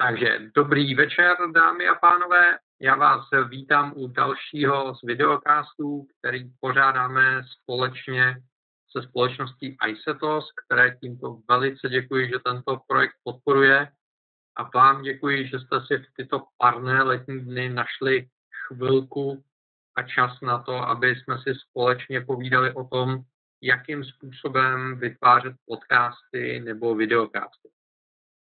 Takže dobrý večer, dámy a pánové. Já vás vítám u dalšího z videokastů, který pořádáme společně se společností iSetos, které tímto velice děkuji, že tento projekt podporuje. A vám děkuji, že jste si v tyto parné letní dny našli chvilku a čas na to, aby jsme si společně povídali o tom, jakým způsobem vytvářet podcasty nebo videokasty.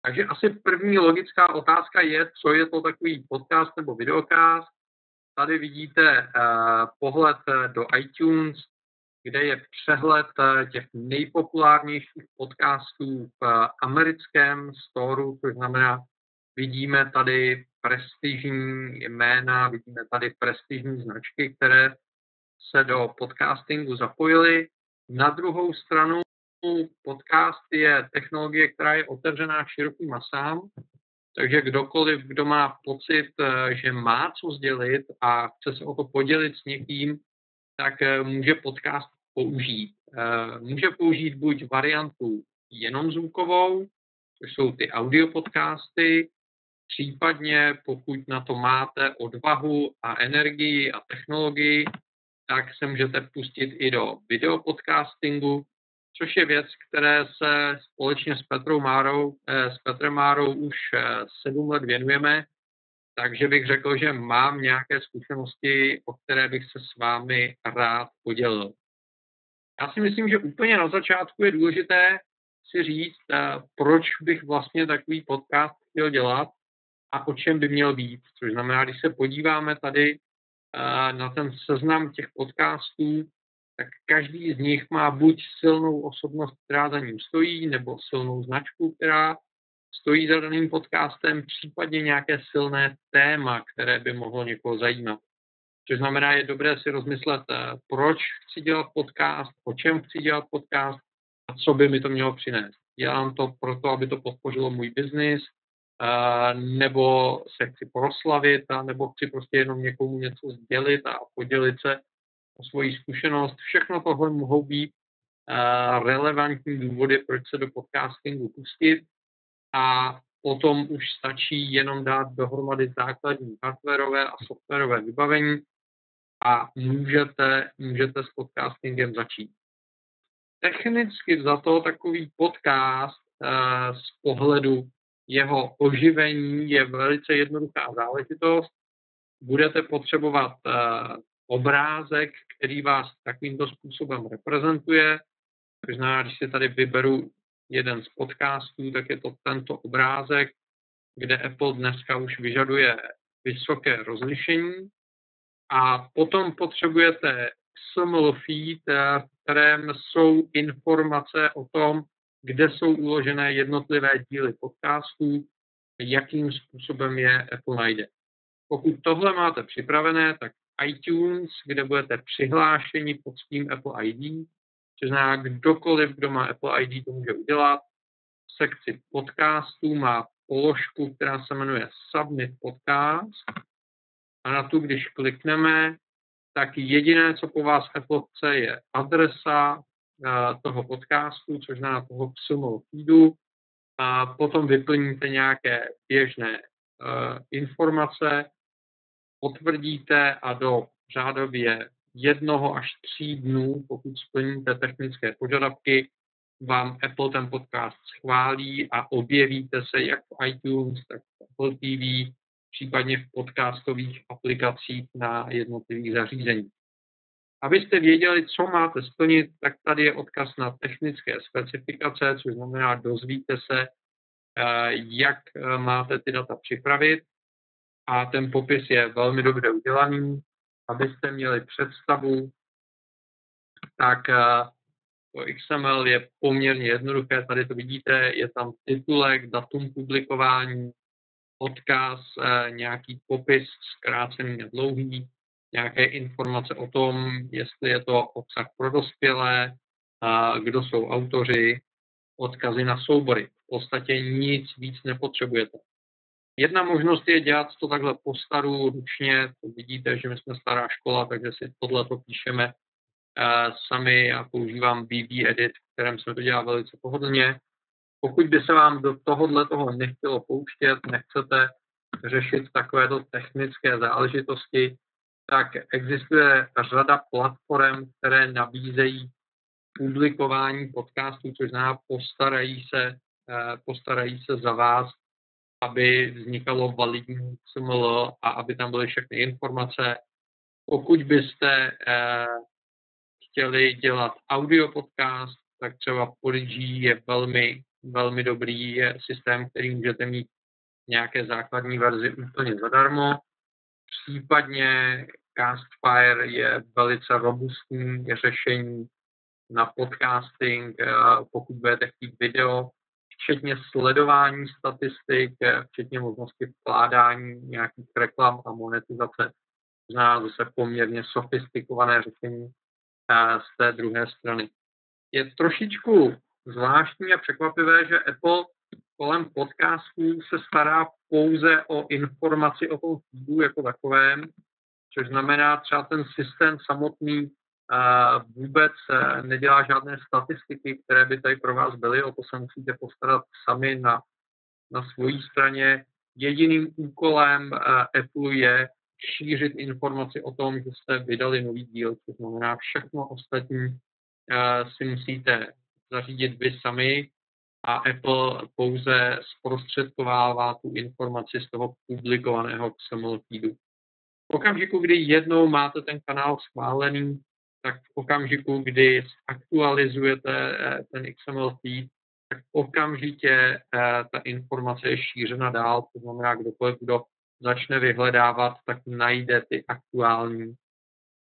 Takže asi první logická otázka je, co je to takový podcast nebo videokast. Tady vidíte uh, pohled eh, do iTunes, kde je přehled uh, těch nejpopulárnějších podcastů v uh, americkém storu, což znamená, vidíme tady prestižní jména, vidíme tady prestižní značky, které se do podcastingu zapojily. Na druhou stranu podcast je technologie, která je otevřená širokým masám, takže kdokoliv, kdo má pocit, eh, že má co sdělit a chce se o to podělit s někým, tak eh, může podcast použít. Eh, může použít buď variantu jenom zvukovou, což jsou ty audio podcasty, případně pokud na to máte odvahu a energii a technologii, tak se můžete pustit i do videopodcastingu, což je věc, které se společně s Petrou Márou, eh, s Petrem Márou už eh, sedm let věnujeme, takže bych řekl, že mám nějaké zkušenosti, o které bych se s vámi rád podělil. Já si myslím, že úplně na začátku je důležité si říct, eh, proč bych vlastně takový podcast chtěl dělat a o čem by měl být. Což znamená, když se podíváme tady na ten seznam těch podcastů, tak každý z nich má buď silnou osobnost, která za ním stojí, nebo silnou značku, která stojí za daným podcastem, případně nějaké silné téma, které by mohlo někoho zajímat. Což znamená, je dobré si rozmyslet, eh, proč chci dělat podcast, o čem chci dělat podcast a co by mi to mělo přinést. Dělám to proto, aby to podpořilo můj biznis, eh, nebo se chci proslavit, nebo chci prostě jenom někomu něco sdělit a podělit se o svoji zkušenost. Všechno tohle mohou být uh, relevantní důvody, proč se do podcastingu pustit a potom už stačí jenom dát dohromady základní hardwareové a softwarové vybavení a můžete, můžete s podcastingem začít. Technicky za to takový podcast uh, z pohledu jeho oživení je velice jednoduchá záležitost. Budete potřebovat uh, obrázek, který vás takovýmto způsobem reprezentuje. To znamená, když si tady vyberu jeden z podcastů, tak je to tento obrázek, kde Apple dneska už vyžaduje vysoké rozlišení. A potom potřebujete XML feed, v kterém jsou informace o tom, kde jsou uložené jednotlivé díly podcastů, jakým způsobem je Apple najde. Pokud tohle máte připravené, tak iTunes, kde budete přihlášeni pod tím Apple ID, což znamená, kdokoliv, kdo má Apple ID, to může udělat. V sekci podcastů má položku, která se jmenuje Submit Podcast a na tu, když klikneme, tak jediné, co po vás Apple chce, je adresa uh, toho podcastu, což znamená toho XML feedu, a potom vyplníte nějaké běžné uh, informace, potvrdíte a do řádově jednoho až tří dnů, pokud splníte technické požadavky, vám Apple ten podcast schválí a objevíte se jak v iTunes, tak v Apple TV, případně v podcastových aplikacích na jednotlivých zařízeních. Abyste věděli, co máte splnit, tak tady je odkaz na technické specifikace, což znamená, dozvíte se, eh, jak eh, máte ty data připravit a ten popis je velmi dobře udělaný. Abyste měli představu, tak eh, to XML je poměrně jednoduché, tady to vidíte, je tam titulek, datum publikování, odkaz, eh, nějaký popis zkrácený a dlouhý, nějaké informace o tom, jestli je to obsah pro dospělé, kdo jsou autoři, odkazy na soubory. V podstatě nic víc nepotřebujete. Jedna možnost je dělat to takhle po staru ručně, to vidíte, že my jsme stará škola, takže si tohle to píšeme uh, sami a používám BB Edit, v kterém jsme to dělali velice pohodlně. Pokud by se vám do tohohle toho nechtělo pouštět, nechcete řešit takovéto technické záležitosti, tak existuje řada platform, které nabízejí publikování podcastů, což znamená postarají se, eh, postarají se za vás, aby vznikalo validní XML a aby tam byly všechny informace. Pokud byste eh, chtěli dělat audio podcast, tak třeba Podigy je velmi, velmi dobrý systém, který můžete mít nějaké základní verzi úplně zadarmo. Případně Castfire je velice robustní řešení na podcasting, eh, pokud budete chtít video, včetně sledování statistik, včetně možnosti vkládání nějakých reklam a monetizace. Zná zase poměrně sofistikované řešení eh, z té druhé strany. Je trošičku zvláštní a překvapivé, že Apple kolem podcastů se stará pouze o informaci o tom feedu jako takovém, což znamená třeba ten systém samotný vůbec eh, nedělá žádné statistiky, které by tady pro vás byly, o to se musíte postarat sami na, na svojí straně. Jediným úkolem eh, Apple je šířit informaci o tom, že jste vydali nový díl, to znamená všechno ostatní eh, si musíte zařídit vy sami a Apple pouze zprostředkovává tu informaci z toho publikovaného XML feedu. V okamžiku, kdy jednou máte ten kanál schválený, tak v okamžiku, kdy aktualizujete eh, ten XML feed, tak okamžitě eh, ta informace je šířena dál, to znamená, kdokoliv, kdo začne vyhledávat, tak najde ty aktuální,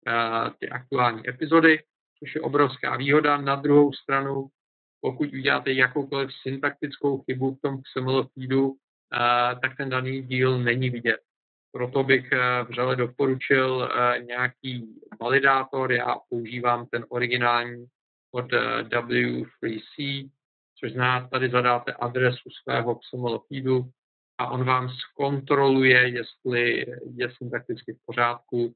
eh, ty aktuální epizody, což je obrovská výhoda. Na druhou stranu, pokud uděláte jakoukoliv syntaktickou chybu v tom XML feedu, tak ten daný díl není vidět. Proto bych eh, vřele doporučil eh, nějaký validátor. Já používám ten originální od eh, W3C, což znamená, tady zadáte adresu svého XML feedu a on vám zkontroluje, jestli je syntakticky v pořádku,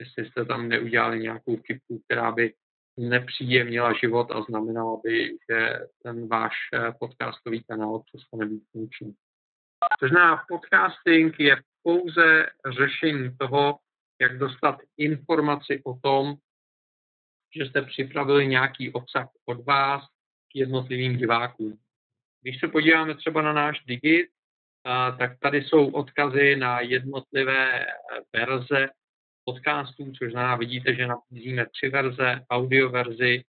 jestli jste tam neudělali nějakou chybu, která by nepříjemnila život a znamenala by, že ten váš podcastový kanál přestane být funkční. Což znamená, podcasting je pouze řešení toho, jak dostat informaci o tom, že jste připravili nějaký obsah od vás k jednotlivým divákům. Když se podíváme třeba na náš Digit, tak tady jsou odkazy na jednotlivé verze podcastů, což znamená, vidíte, že nabízíme tři verze, audio verzi,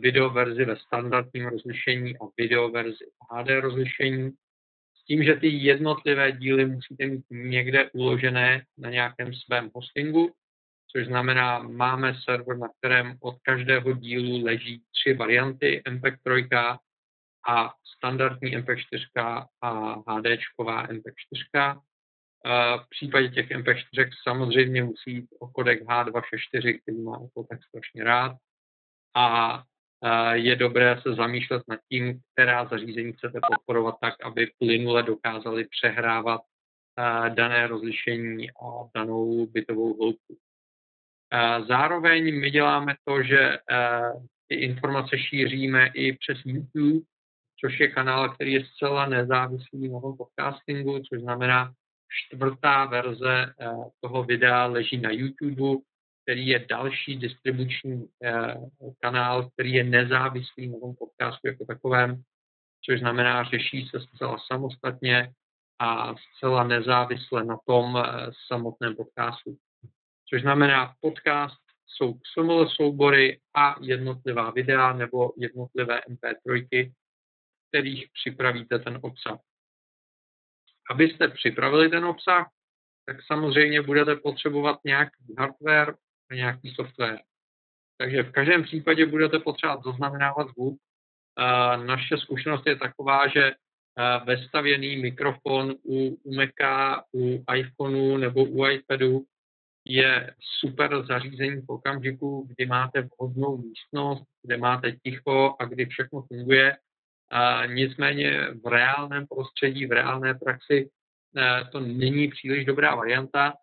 video verzi ve standardním rozlišení a video verzi HD rozlišení tím, že ty jednotlivé díly musíte mít někde uložené na nějakém svém hostingu, což znamená, máme server, na kterém od každého dílu leží tři varianty MP3 a standardní MP4 a HDčková MP4. V případě těch MP4 samozřejmě musí jít o kodek H264, který má to tak strašně rád. A je dobré se zamýšlet nad tím, která zařízení chcete podporovat tak, aby plynule dokázali přehrávat dané rozlišení a danou bytovou hloubku. Zároveň my děláme to, že ty informace šíříme i přes YouTube, což je kanál, který je zcela nezávislý na podcastingu, což znamená, čtvrtá verze toho videa leží na YouTube, který je další distribuční eh, kanál, který je nezávislý na tom podcastu jako takovém, což znamená, řeší se zcela samostatně a zcela nezávisle na tom eh, samotném podcastu. Což znamená, podcast jsou XML soubory a jednotlivá videa nebo jednotlivé MP3, kterých připravíte ten obsah. Abyste připravili ten obsah, tak samozřejmě budete potřebovat nějaký hardware, nějaký software. Takže v každém případě budete potřebovat zaznamenávat zvuk. Naše zkušenost je taková, že vestavěný mikrofon u, u Maca, u iPhoneu nebo u iPadu je super zařízení v okamžiku, kdy máte vhodnou místnost, kde máte ticho a kdy všechno funguje. A nicméně v reálném prostředí, v reálné praxi to není příliš dobrá varianta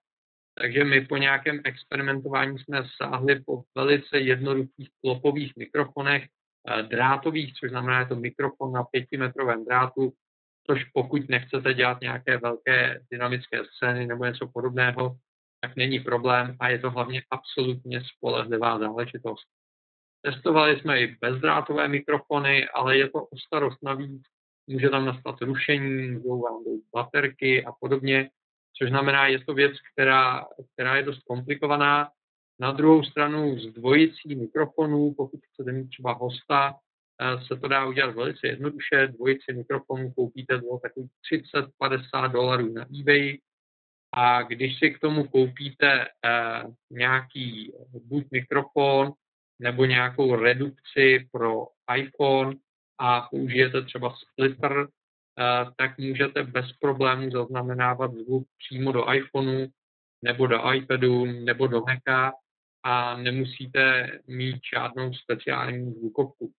takže my po nějakém experimentování jsme sáhli po velice jednoduchých klopových mikrofonech, drátových, což znamená, je to mikrofon na pětimetrovém drátu, což pokud nechcete dělat nějaké velké dynamické scény nebo něco podobného, tak není problém a je to hlavně absolutně spolehlivá záležitost. Testovali jsme i bezdrátové mikrofony, ale je to o starost navíc. Může tam nastat rušení, můžou vám baterky a podobně, což znamená, je to věc, která, která je dost komplikovaná. Na druhou stranu s dvojicí mikrofonů, pokud chcete mít třeba hosta, eh, se to dá udělat velice jednoduše. Dvojici mikrofonů koupíte za takových 30-50 dolarů na eBay a když si k tomu koupíte eh, nějaký buď mikrofon nebo nějakou redukci pro iPhone a použijete třeba splitter, tak můžete bez problémů zaznamenávat zvuk přímo do iPhoneu nebo do iPadu nebo do Maca a nemusíte mít žádnou speciální zvukovku.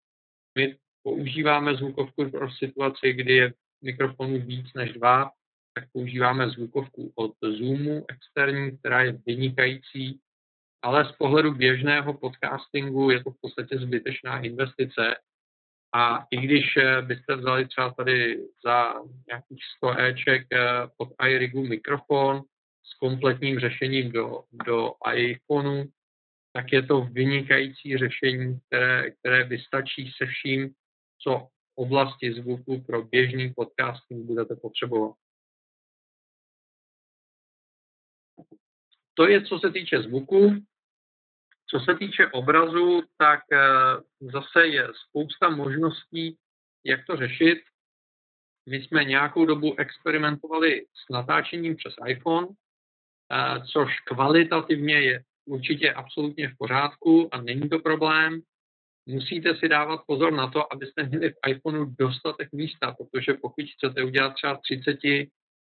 My používáme zvukovku pro situaci, kdy je mikrofonu víc než dva, tak používáme zvukovku od Zoomu externí, která je vynikající, ale z pohledu běžného podcastingu je to v podstatě zbytečná investice. A i když eh, byste vzali třeba tady za nějakých 100 Eček eh, pod iRigu mikrofon s kompletním řešením do, do iPhoneu, tak je to vynikající řešení, které, které vystačí se vším, co oblasti zvuku pro běžný podcasting budete potřebovat. To je, co se týče zvuku. Co se týče obrazu, tak eh, zase je spousta možností, jak to řešit. My jsme nějakou dobu experimentovali s natáčením přes iPhone, eh, což kvalitativně je určitě absolutně v pořádku a není to problém. Musíte si dávat pozor na to, abyste měli v iPhoneu dostatek místa, protože pokud chcete udělat třeba 30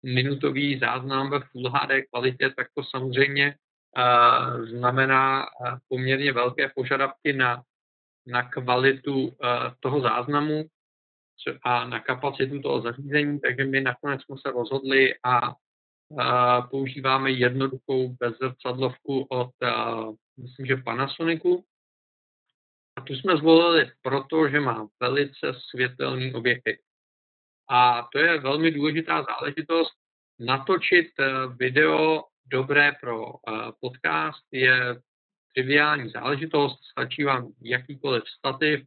minutový záznam ve Full HD kvalitě, tak to samozřejmě znamená uh, poměrně velké požadavky na, na kvalitu uh, toho záznamu a na kapacitu toho zařízení, takže my nakonec jsme se rozhodli a uh, používáme jednoduchou bezzrcadlovku od, myslím, že Panasonicu. A tu jsme zvolili proto, že má velice světelný objektiv. A to je velmi důležitá záležitost. Natočit eh, video dobré pro eh, podcast je triviální záležitost. Stačí vám jakýkoliv stativ,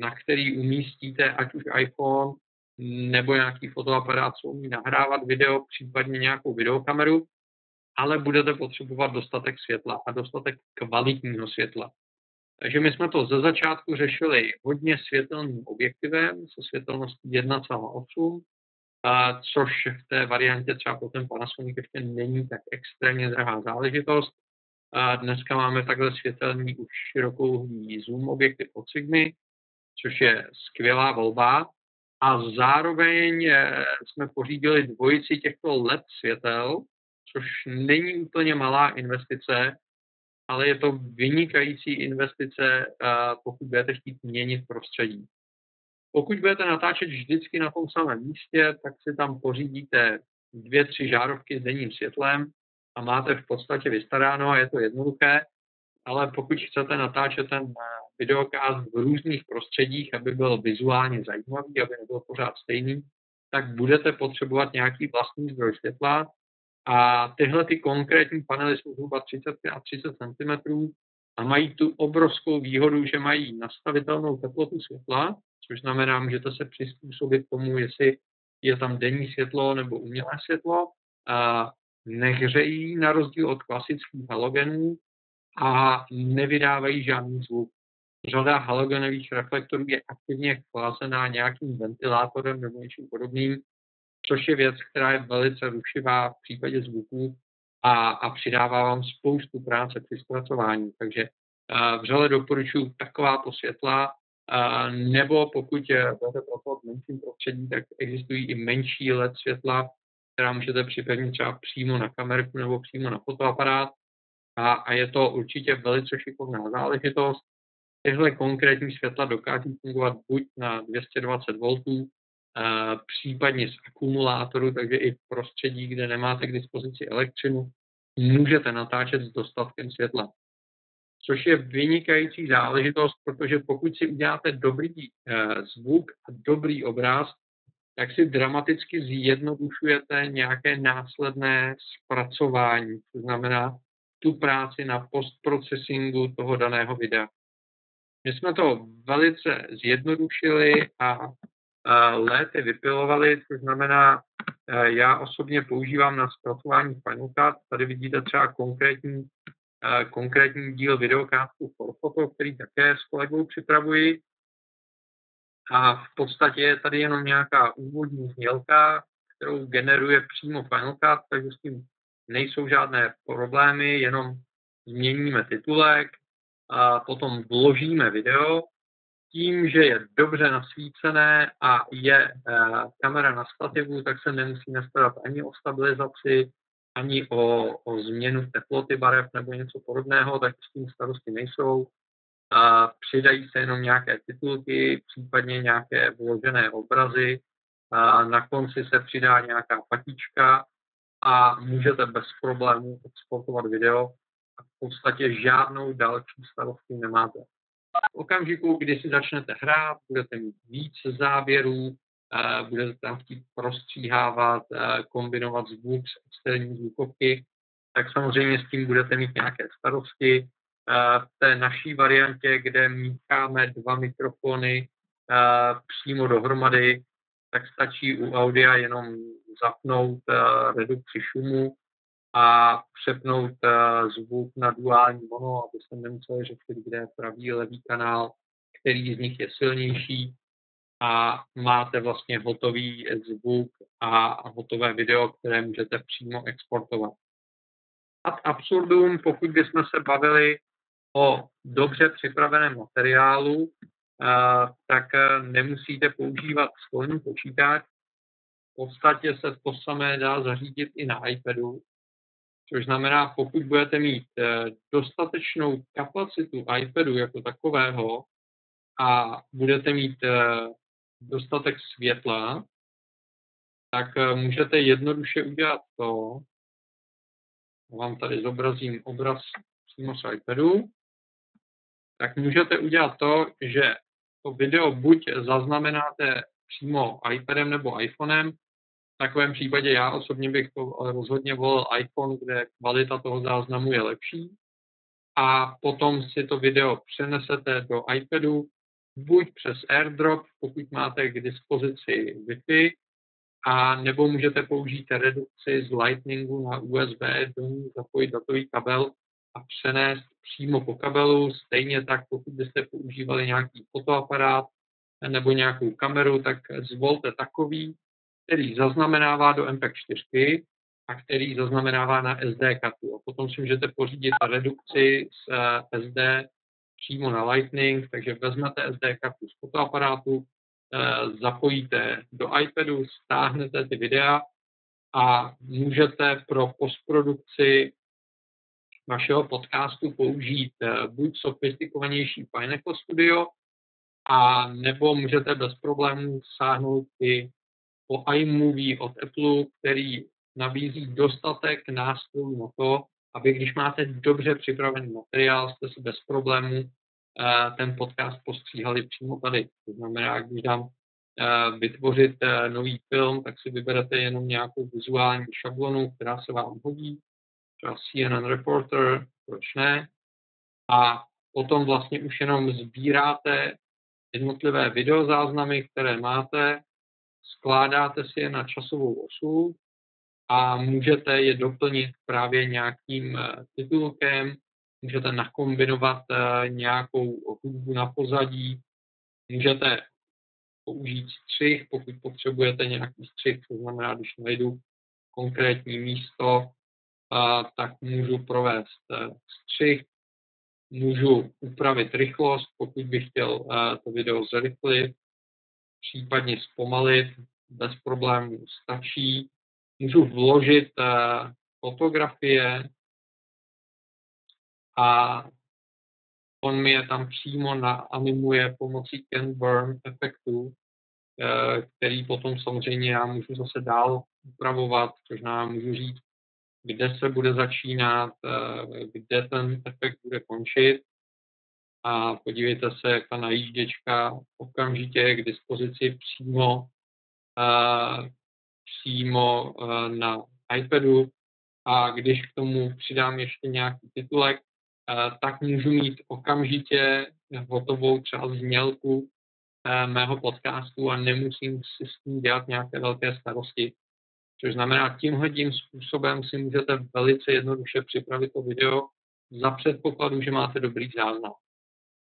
na který umístíte ať už iPhone nebo nějaký fotoaparát, co umí nahrávat video, případně nějakou videokameru, ale budete potřebovat dostatek světla a dostatek kvalitního světla. Takže my jsme to ze začátku řešili hodně světelným objektivem se světelností 1,8, a což v té variantě třeba potom Panasonic ještě není tak extrémně drahá záležitost. A dneska máme takhle světelný už širokou zoom objektiv od Sigmy, což je skvělá volba. A zároveň eh, jsme pořídili dvojici těchto LED světel, což není úplně malá investice, ale je to vynikající investice, pokud budete chtít měnit prostředí. Pokud budete natáčet vždycky na tom samém místě, tak si tam pořídíte dvě, tři žárovky s denním světlem a máte v podstatě vystaráno a je to jednoduché, ale pokud chcete natáčet ten videokaz v různých prostředích, aby byl vizuálně zajímavý, aby nebyl pořád stejný, tak budete potřebovat nějaký vlastní zdroj světla, a tyhle ty konkrétní panely jsou zhruba 30 a 30 cm a mají tu obrovskou výhodu, že mají nastavitelnou teplotu světla, což znamená, můžete se přizpůsobit tomu, jestli je tam denní světlo nebo umělé světlo. A nehřejí na rozdíl od klasických halogenů a nevydávají žádný zvuk. Řada halogenových reflektorů je aktivně chlazená nějakým ventilátorem nebo něčím podobným, což je věc, která je velice rušivá v případě zvuků a, a přidává vám spoustu práce při zpracování. Takže vřele doporučuji takováto světla, uh, nebo pokud budete pracovat v menším prostředí, tak existují i menší LED světla, která můžete připevnit třeba přímo na kamerku nebo přímo na fotoaparát. A, a je to určitě velice šikovná záležitost. Tyhle konkrétní světla dokáží fungovat buď na 220 V, případně z akumulátoru, takže i v prostředí, kde nemáte k dispozici elektřinu, můžete natáčet s dostatkem světla. Což je vynikající záležitost, protože pokud si uděláte dobrý zvuk a dobrý obraz, tak si dramaticky zjednodušujete nějaké následné zpracování, to znamená tu práci na postprocesingu toho daného videa. My jsme to velice zjednodušili a léty vypilovali, což znamená, já osobně používám na zpracování Final Cut. Tady vidíte třeba konkrétní, konkrétní díl videokástu for Photo, který také s kolegou připravuji. A v podstatě je tady jenom nějaká úvodní znělka, kterou generuje přímo Final Cut, takže s tím nejsou žádné problémy, jenom změníme titulek a potom vložíme video. Tím, že je dobře nasvícené a je uh, kamera na stativu, tak se nemusíme starat ani o stabilizaci, ani o, o změnu teploty barev nebo něco podobného, tak s tím starosti nejsou. A přidají se jenom nějaké titulky, případně nějaké vložené obrazy. A na konci se přidá nějaká patička a můžete bez problémů exportovat video a v podstatě žádnou další starosti nemáte. V okamžiku, kdy si začnete hrát, budete mít víc záběrů, budete tam chtít prostříhávat, kombinovat zvuk s externí zvukovky, tak samozřejmě s tím budete mít nějaké starosti. V té naší variantě, kde mícháme dva mikrofony přímo dohromady, tak stačí u audia jenom zapnout redukci šumu a přepnout zvuk na duální mono, aby se nemuseli řešit, kde je pravý, levý kanál, který z nich je silnější a máte vlastně hotový zvuk a hotové video, které můžete přímo exportovat. Ad absurdum, pokud bychom se bavili o dobře připraveném materiálu, tak nemusíte používat stolní počítač, podstatě se to samé dá zařídit i na iPadu, což znamená, pokud budete mít eh, dostatečnou kapacitu iPadu jako takového a budete mít eh, dostatek světla, tak eh, můžete jednoduše udělat to, vám tady zobrazím obraz přímo z iPadu, tak můžete udělat to, že to video buď zaznamenáte přímo iPadem nebo iPhonem, v takovém případě já osobně bych to rozhodně volil iPhone, kde kvalita toho záznamu je lepší. A potom si to video přenesete do iPadu, buď přes AirDrop, pokud máte k dispozici Wi-Fi, a nebo můžete použít redukci z Lightningu na USB, do ní zapojit datový kabel a přenést přímo po kabelu. Stejně tak, pokud byste používali nějaký fotoaparát nebo nějakou kameru, tak zvolte takový, který zaznamenává do MP4 a který zaznamenává na SD kartu. A potom si můžete pořídit redukci z eh, SD přímo na Lightning, takže vezmete SD kartu z fotoaparátu, eh, zapojíte do iPadu, stáhnete ty videa a můžete pro postprodukci vašeho podcastu použít eh, buď sofistikovanější Pineapple Studio, a nebo můžete bez problémů sáhnout i po iMovie od Apple, který nabízí dostatek nástrojů na to, aby když máte dobře připravený materiál, jste si bez problémů uh, ten podcast postříhali přímo tady. To znamená, když dám uh, vytvořit uh, nový film, tak si vyberete jenom nějakou vizuální šablonu, která se vám hodí, třeba CNN Reporter, proč ne, a potom vlastně už jenom sbíráte jednotlivé videozáznamy, které máte, skládáte si je na časovou osu a můžete je doplnit právě nějakým eh, titulkem, můžete nakombinovat eh, nějakou hudbu na pozadí, můžete použít střih, pokud potřebujete nějaký střih, to znamená, když najdu konkrétní místo, tak můžu provést eh, střih, můžu upravit rychlost, pokud bych chtěl to video zrychlit, případně zpomalit, bez problémů stačí. Můžu vložit uh, fotografie a on mi je tam přímo naanimuje pomocí Ken Burn efektu, uh, který potom samozřejmě já můžu zase dál upravovat, což nám můžu říct, kde se bude začínat, uh, kde ten efekt bude končit. A podívejte se, jak ta najížděčka okamžitě je k dispozici přímo, přímo uh, na iPadu a když k tomu přidám ještě nějaký titulek, uh, tak můžu mít okamžitě hotovou třeba znělku uh, mého podcastu a nemusím si s tím dělat nějaké velké starosti. Což znamená, tímhle tím způsobem si můžete velice jednoduše připravit to video za předpokladu, že máte dobrý záznam.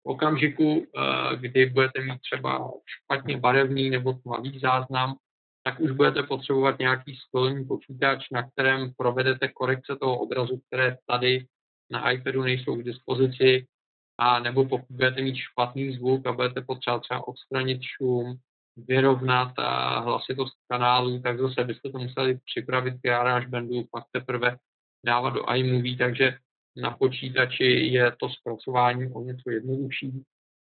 V okamžiku, eh, kdy budete mít třeba špatně barevný nebo tmavý záznam, tak už budete potřebovat nějaký stolní počítač, na kterém provedete korekce toho obrazu, které tady na iPadu nejsou k dispozici, a nebo pokud budete mít špatný zvuk a budete potřebovat třeba odstranit šum, vyrovnat a hlasitost kanálu, tak zase byste to museli připravit GarageBandu, pak teprve dávat do iMovie, takže na počítači je to zpracování o něco jednodušší,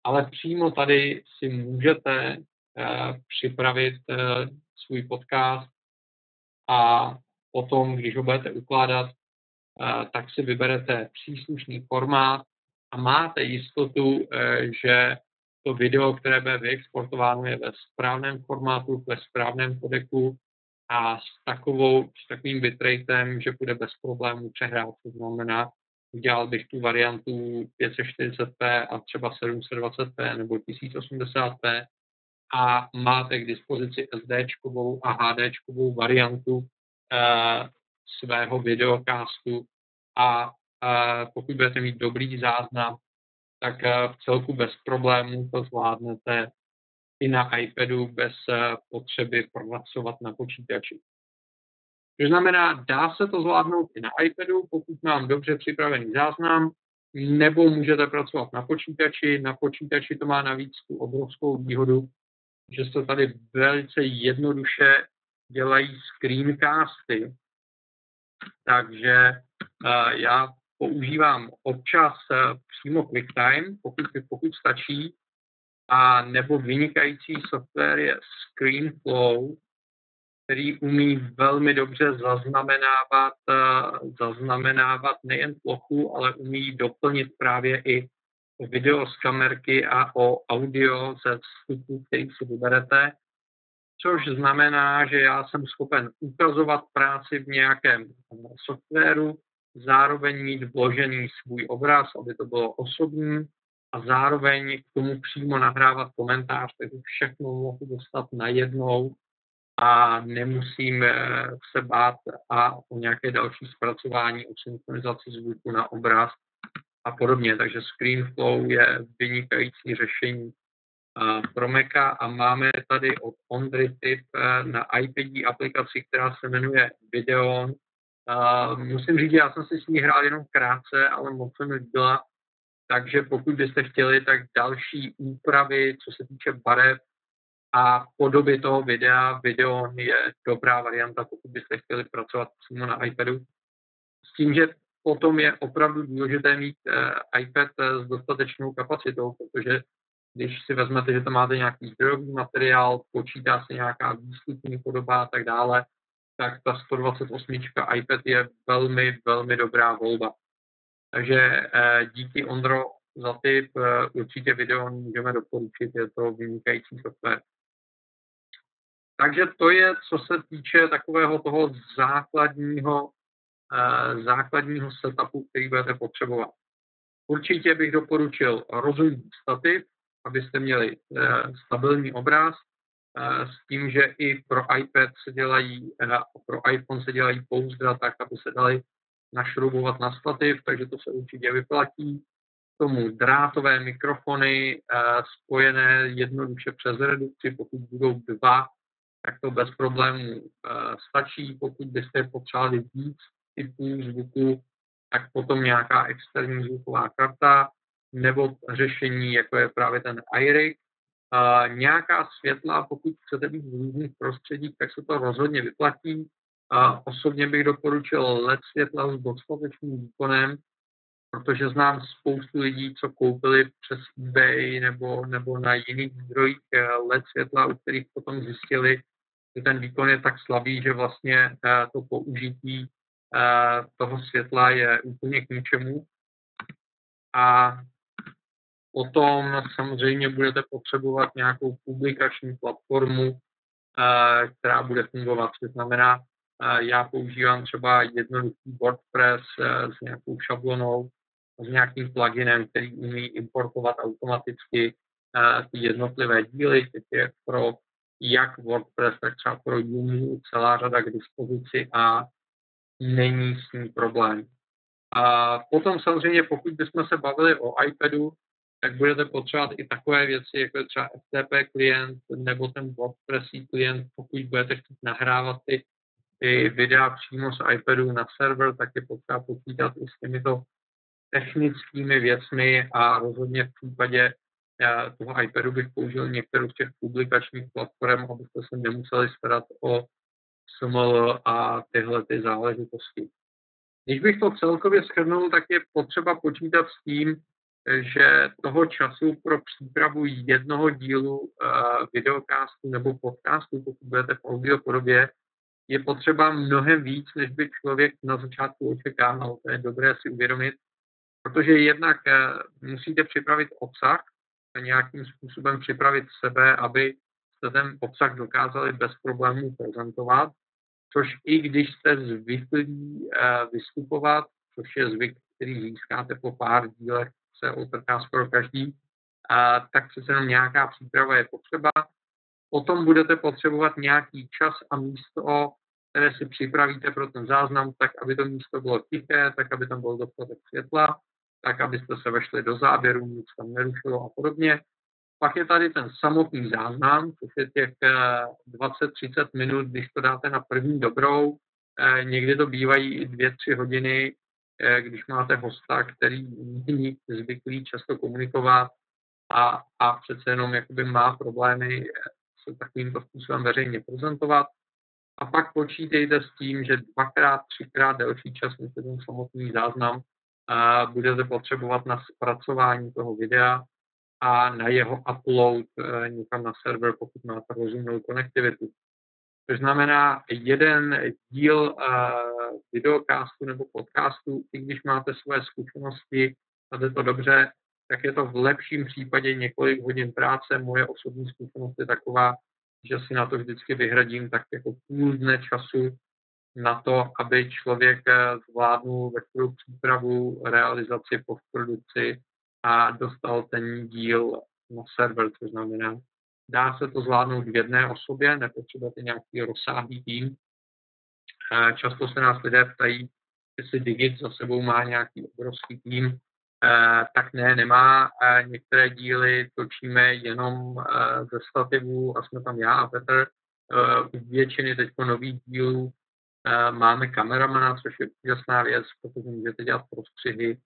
ale přímo tady si můžete uh, připravit uh, svůj podcast a potom, když ho budete ukládat, uh, tak si vyberete příslušný formát a máte jistotu, že to video, které bude vyexportováno, je ve správném formátu, ve správném kodeku a s, takovou, s takovým bitratem, že bude bez problémů přehrát. To znamená, udělal bych tu variantu 540p a třeba 720p nebo 1080p a máte k dispozici SD a HD variantu uh, svého videocastu a uh, pokud budete mít dobrý záznam, tak uh, v celku bez problémů to zvládnete i na iPadu bez uh, potřeby pracovat na počítači. To znamená, dá se to zvládnout i na iPadu, pokud mám dobře připravený záznam, nebo můžete pracovat na počítači. Na počítači to má navíc tu obrovskou výhodu, že se tady velice jednoduše dělají screencasty. Takže uh, já používám občas uh, přímo QuickTime, pokud, pokud stačí, a nebo vynikající software je ScreenFlow, který umí velmi dobře zaznamenávat, eh, zaznamenávat nejen plochu, ale umí doplnit právě i video z kamerky a o audio ze vstupu, který si vyberete, což znamená, že já jsem schopen ukazovat práci v nějakém softwaru, zároveň mít vložený svůj obraz, aby to bylo osobní, a zároveň k tomu přímo nahrávat komentář, takže všechno mohu dostat najednou a nemusím se bát a o nějaké další zpracování, o synchronizaci zvuku na obraz a podobně. Takže ScreenFlow je vynikající řešení pro Maca a máme tady od Ondry tip e, na iPad aplikaci, která se jmenuje Videon. Musím říct, já jsem si s ní hrál jenom krátce, ale moc se mi líbila. Takže pokud byste chtěli, tak další úpravy, co se týče barev, a podoby toho videa, video je dobrá varianta, pokud byste chtěli pracovat přímo na iPadu. S tím, že potom je opravdu důležité mít uh, iPad eh, s dostatečnou kapacitou, protože když si vezmete, že tam máte nějaký zdrojový materiál, počítá se nějaká výstupní podoba a tak dále, tak ta 128 iPad je velmi, velmi dobrá volba. Takže uh, díky Ondro za tip, určitě video můžeme doporučit, je to vynikající software. Takže to je, co se týče takového toho základního, eh, základního setupu, který budete potřebovat. Určitě bych doporučil rozumný stativ, abyste měli eh, stabilní obraz, eh, s tím, že i pro iPad se dělají, eh, pro iPhone se dělají pouzdra tak, aby se dali našroubovat na stativ, takže to se určitě vyplatí. K tomu drátové mikrofony spojené jednoduše přes redukci, pokud budou dva tak to bez problémů stačí. Pokud byste potřebovali víc typů zvuku, tak potom nějaká externí zvuková karta nebo řešení, jako je právě ten iRig. Uh, nějaká světla, pokud chcete být v různých prostředích, tak se to rozhodně vyplatí. Uh, osobně bych doporučil LED světla s dostatečným výkonem, protože znám spoustu lidí, co koupili přes eBay nebo, nebo na jiných zdrojích LED světla, u kterých potom zjistili, že ten výkon je tak slabý, že vlastně eh, to použití eh, toho světla je úplně k ničemu. A Potom samozřejmě budete potřebovat nějakou publikační platformu, která bude fungovat. To znamená, já používám třeba jednoduchý WordPress s nějakou šablonou, s nějakým pluginem, který umí importovat automaticky ty jednotlivé díly, teď je pro jak WordPress, tak třeba pro Yumi celá řada k dispozici a není s tím problém. A potom samozřejmě, pokud bychom se bavili o iPadu, tak budete potřebovat i takové věci, jako je třeba FTP klient nebo ten WordPress klient, pokud budete chtít nahrávat ty, ty videa přímo z iPadu na server, tak je potřeba počítat i s těmito technickými věcmi a rozhodně v případě já toho iPadu bych použil některou z těch publikačních platform, abyste se nemuseli starat o SML a tyhle ty záležitosti. Když bych to celkově shrnul, tak je potřeba počítat s tím, že toho času pro přípravu jednoho dílu uh, videokástu nebo podcastu, pokud budete v audio podobě, je potřeba mnohem víc, než by člověk na začátku očekával. To je dobré si uvědomit, protože jednak uh, musíte připravit obsah, nějakým způsobem připravit sebe, aby jste ten obsah dokázali bez problémů prezentovat, což i když jste zvyklí uh, vystupovat, což je zvyk, který získáte po pár dílech se otrká skoro každý, a tak přece jenom nějaká příprava je potřeba. Potom budete potřebovat nějaký čas a místo, které si připravíte pro ten záznam, tak aby to místo bylo tiché, tak aby tam byl dostatek světla, tak abyste se vešli do záběru, nic tam nerušilo a podobně. Pak je tady ten samotný záznam, což je těch 20-30 eh, minut, když to dáte na první dobrou. Eh, někdy to bývají i 2-3 hodiny, Eh, když máte hosta, který není zvyklý často komunikovat a, a přece jenom jakoby má problémy se takovýmto způsobem veřejně prezentovat. A pak počítejte s tím, že dvakrát, třikrát delší čas než ten samotný záznam budete potřebovat na zpracování toho videa a na jeho upload eh, někam na server, pokud máte rozumnou konektivitu. To znamená, jeden díl uh, videokástu nebo podcastu, i když máte své zkušenosti a jde to dobře, tak je to v lepším případě několik hodin práce. Moje osobní zkušenost je taková, že si na to vždycky vyhradím tak jako půl dne času na to, aby člověk eh, zvládnul veškerou přípravu, realizaci, postprodukci a dostal ten díl na server, což znamená Dá se to zvládnout v jedné osobě, nepotřebujete nějaký rozsáhlý tým. Často se nás lidé ptají, jestli Digit za sebou má nějaký obrovský tým. Tak ne, nemá. Některé díly točíme jenom ze stativu a jsme tam já a Petr. U většiny teď nových dílů máme kameramana, což je úžasná věc, protože můžete dělat prostřihy,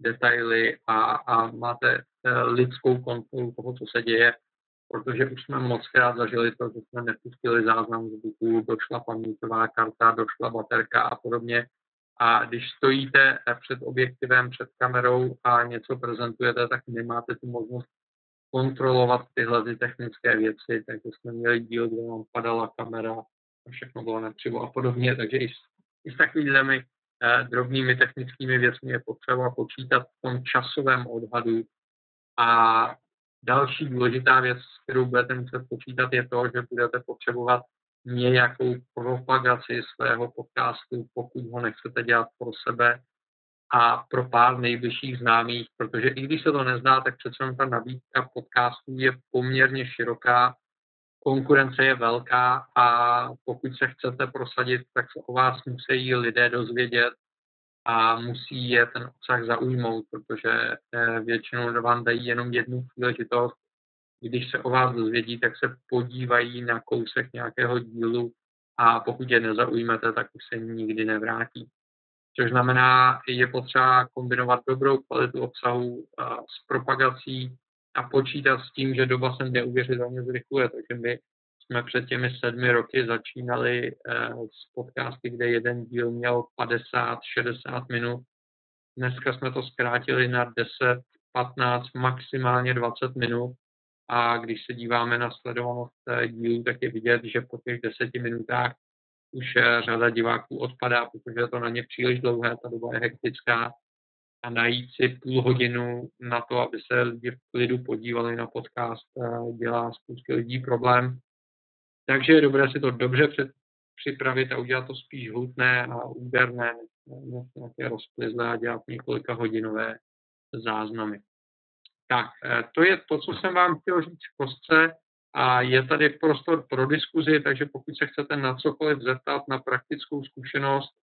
detaily a, a máte lidskou kontrolu toho, co se děje protože už jsme moc krát zažili to, že jsme nepustili záznam zvuku, došla paměťová karta, došla baterka a podobně. A když stojíte před objektivem, před kamerou a něco prezentujete, tak nemáte tu možnost kontrolovat tyhle ty technické věci, takže jsme měli díl, kde nám padala kamera a všechno bylo nepřivo a podobně, takže i s, i s takovými eh, drobnými technickými věcmi je potřeba počítat v tom časovém odhadu. A Další důležitá věc, kterou budete muset počítat, je to, že budete potřebovat nějakou propagaci svého podcastu, pokud ho nechcete dělat pro sebe a pro pár nejbližších známých, protože i když se to nezná, tak přece ta nabídka podcastů je poměrně široká, konkurence je velká a pokud se chcete prosadit, tak se o vás musí lidé dozvědět a musí je ten obsah zaujmout, protože eh, většinou vám dají jenom jednu příležitost. Když se o vás dozvědí, tak se podívají na kousek nějakého dílu a pokud je nezaujmete, tak už se nikdy nevrátí. Což znamená, je potřeba kombinovat dobrou kvalitu obsahu s propagací a počítat s tím, že doba se neuvěřitelně zrychluje. Takže my jsme před těmi sedmi roky začínali eh, s podcasty, kde jeden díl měl 50-60 minut. Dneska jsme to zkrátili na 10, 15, maximálně 20 minut. A když se díváme na sledovanost dílů, tak je vidět, že po těch deseti minutách už eh, řada diváků odpadá, protože je to na ně příliš dlouhé, ta doba je hektická. A najít si půl hodinu na to, aby se lidi v klidu podívali na podcast, dělá spoustě lidí problém. Takže je dobré si to dobře před, připravit a udělat to spíš hutné a úderné, než nějaké rozplizlé a dělat několika hodinové záznamy. Tak, eh, to je to, co jsem vám chtěl říct v kostce a je tady prostor pro diskuzi, takže pokud se chcete na cokoliv zeptat, na praktickou zkušenost, eh,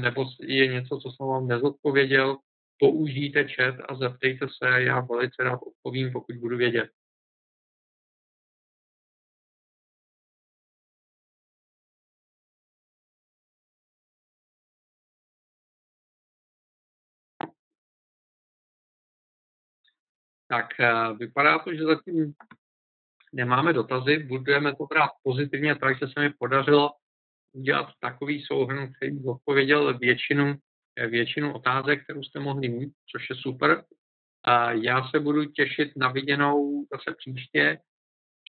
nebo je něco, co jsem vám nezodpověděl, použijte chat a zeptejte se, já velice rád odpovím, pokud budu vědět. Tak eh, vypadá to, že zatím nemáme dotazy, budeme to brát pozitivně, takže se mi podařilo udělat takový souhrn, který odpověděl většinu, eh, většinu otázek, kterou jste mohli mít, což je super. A já se budu těšit na viděnou zase příště,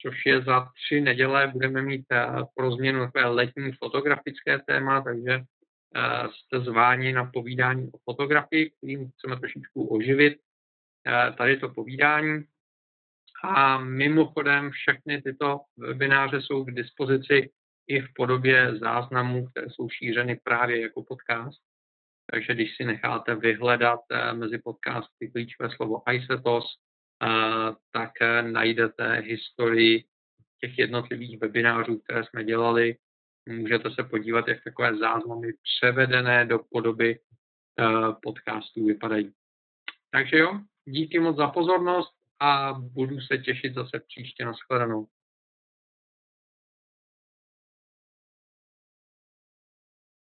což je za tři neděle. Budeme mít eh, pro změnu takové letní fotografické téma, takže jste zváni na povídání o fotografii, kterým chceme trošičku oživit Eh, tady to povídání. A mimochodem všechny tyto webináře jsou k dispozici i v podobě záznamů, které jsou šířeny právě jako podcast. Takže když si necháte vyhledat eh, mezi podcasty klíčové slovo ISETOS, eh, tak najdete historii těch jednotlivých webinářů, které jsme dělali. Můžete se podívat, jak takové záznamy převedené do podoby podcastů vypadají. Takže jo, Díky moc za pozornost a budu se těšit zase příště na shledanou.